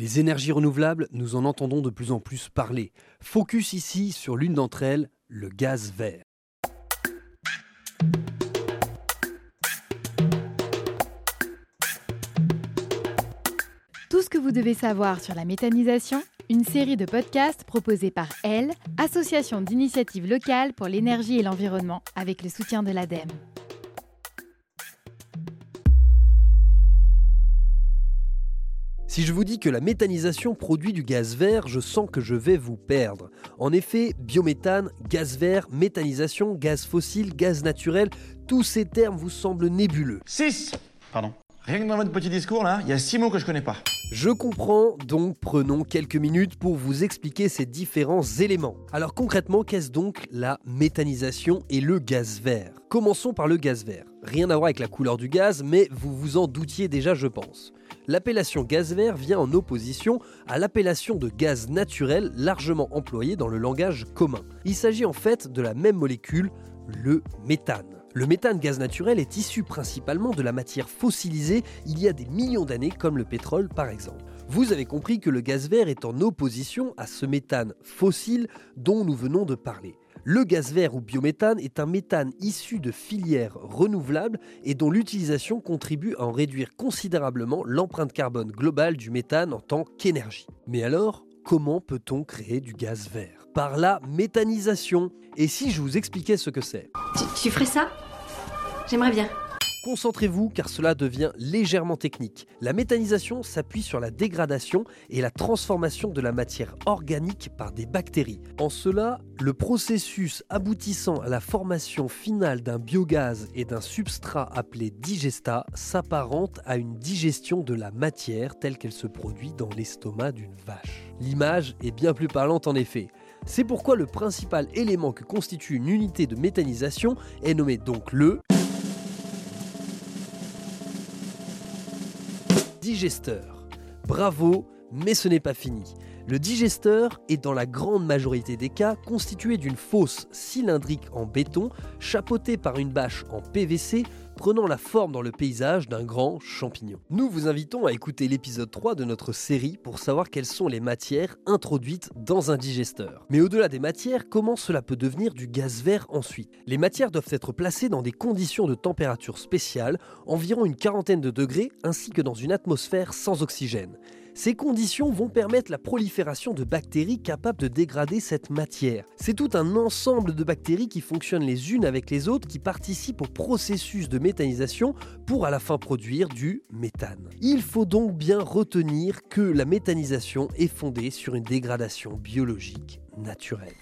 Les énergies renouvelables, nous en entendons de plus en plus parler. Focus ici sur l'une d'entre elles, le gaz vert. Tout ce que vous devez savoir sur la méthanisation, une série de podcasts proposés par Elle, Association d'initiatives locales pour l'énergie et l'environnement, avec le soutien de l'ADEME. Si je vous dis que la méthanisation produit du gaz vert, je sens que je vais vous perdre. En effet, biométhane, gaz vert, méthanisation, gaz fossile, gaz naturel, tous ces termes vous semblent nébuleux. 6 Pardon. Rien que dans votre petit discours là, il y a 6 mots que je connais pas. Je comprends, donc prenons quelques minutes pour vous expliquer ces différents éléments. Alors concrètement, qu'est-ce donc la méthanisation et le gaz vert? Commençons par le gaz vert. Rien à voir avec la couleur du gaz, mais vous vous en doutiez déjà je pense. L'appellation gaz vert vient en opposition à l'appellation de gaz naturel largement employée dans le langage commun. Il s'agit en fait de la même molécule, le méthane. Le méthane gaz naturel est issu principalement de la matière fossilisée il y a des millions d'années comme le pétrole par exemple. Vous avez compris que le gaz vert est en opposition à ce méthane fossile dont nous venons de parler. Le gaz vert ou biométhane est un méthane issu de filières renouvelables et dont l'utilisation contribue à en réduire considérablement l'empreinte carbone globale du méthane en tant qu'énergie. Mais alors, comment peut-on créer du gaz vert? Par la méthanisation. Et si je vous expliquais ce que c'est? Tu, ferais ça? J'aimerais bien. Concentrez-vous car cela devient légèrement technique. La méthanisation s'appuie sur la dégradation et la transformation de la matière organique par des bactéries. En cela, le processus aboutissant à la formation finale d'un biogaz et d'un substrat appelé digestat s'apparente à une digestion de la matière telle qu'elle se produit dans l'estomac d'une vache. L'image est bien plus parlante en effet. C'est pourquoi le principal élément que constitue une unité de méthanisation est nommé donc le digesteur. Bravo, mais ce n'est pas fini. Le digesteur est dans la grande majorité des cas constitué d'une fosse cylindrique en béton, chapeautée par une bâche en PVC, prenant la forme dans le paysage d'un grand champignon. Nous vous invitons à écouter l'épisode 3 de notre série pour savoir quelles sont les matières introduites dans un digesteur. Mais au-delà des matières, comment cela peut devenir du gaz vert ensuite? Les matières doivent être placées dans des conditions de température spéciales, environ une quarantaine de degrés, ainsi que dans une atmosphère sans oxygène. Ces conditions vont permettre la prolifération de bactéries capables de dégrader cette matière. C'est tout un ensemble de bactéries qui fonctionnent les unes avec les autres qui participent au processus de méthanisation pour à la fin produire du méthane. Il faut donc bien retenir que la méthanisation est fondée sur une dégradation biologique naturelle.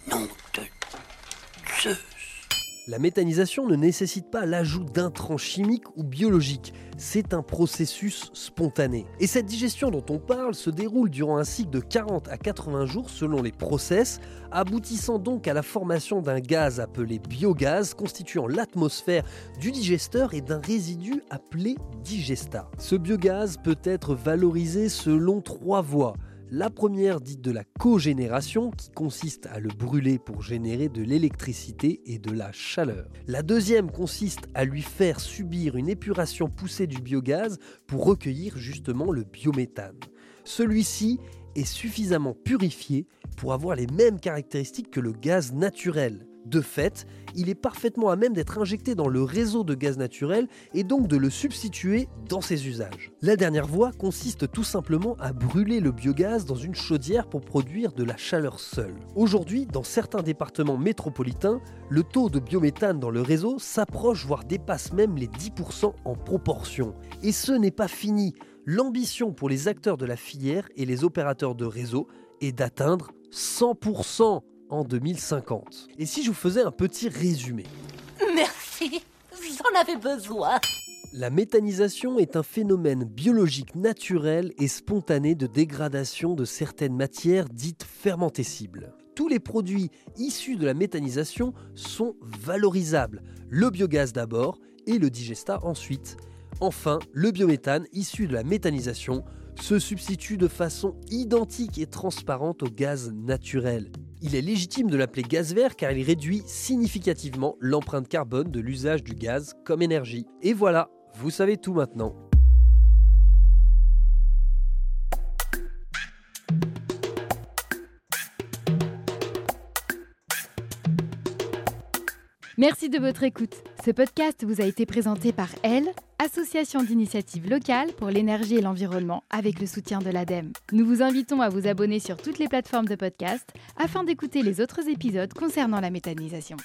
La méthanisation ne nécessite pas l'ajout d'intrants chimiques ou biologiques, c'est un processus spontané. Et cette digestion dont on parle se déroule durant un cycle de 40 à 80 jours selon les process, aboutissant donc à la formation d'un gaz appelé biogaz constituant l'atmosphère du digesteur et d'un résidu appelé digestat. Ce biogaz peut être valorisé selon trois voies. La première dite de la cogénération qui consiste à le brûler pour générer de l'électricité et de la chaleur. La deuxième consiste à lui faire subir une épuration poussée du biogaz pour recueillir justement le biométhane. Celui-ci est suffisamment purifié pour avoir les mêmes caractéristiques que le gaz naturel. De fait, il est parfaitement à même d'être injecté dans le réseau de gaz naturel et donc de le substituer dans ses usages. La dernière voie consiste tout simplement à brûler le biogaz dans une chaudière pour produire de la chaleur seule. Aujourd'hui, dans certains départements métropolitains, le taux de biométhane dans le réseau s'approche voire dépasse même les 10% en proportion. Et ce n'est pas fini. L'ambition pour les acteurs de la filière et les opérateurs de réseau est d'atteindre 100% en 2050. Et si je vous faisais un petit résumé? Merci, j'en avais besoin. La méthanisation est un phénomène biologique naturel et spontané de dégradation de certaines matières dites fermentescibles. Tous les produits issus de la méthanisation sont valorisables, le biogaz d'abord et le digestat ensuite. Enfin, le biométhane, issu de la méthanisation, se substitue de façon identique et transparente au gaz naturel. Il est légitime de l'appeler gaz vert car il réduit significativement l'empreinte carbone de l'usage du gaz comme énergie. Et voilà, vous savez tout maintenant. Merci de votre écoute. Ce podcast vous a été présenté par Elle, Association d'initiative locale pour l'énergie et l'environnement, avec le soutien de l'ADEME. Nous vous invitons à vous abonner sur toutes les plateformes de podcast afin d'écouter les autres épisodes concernant la méthanisation.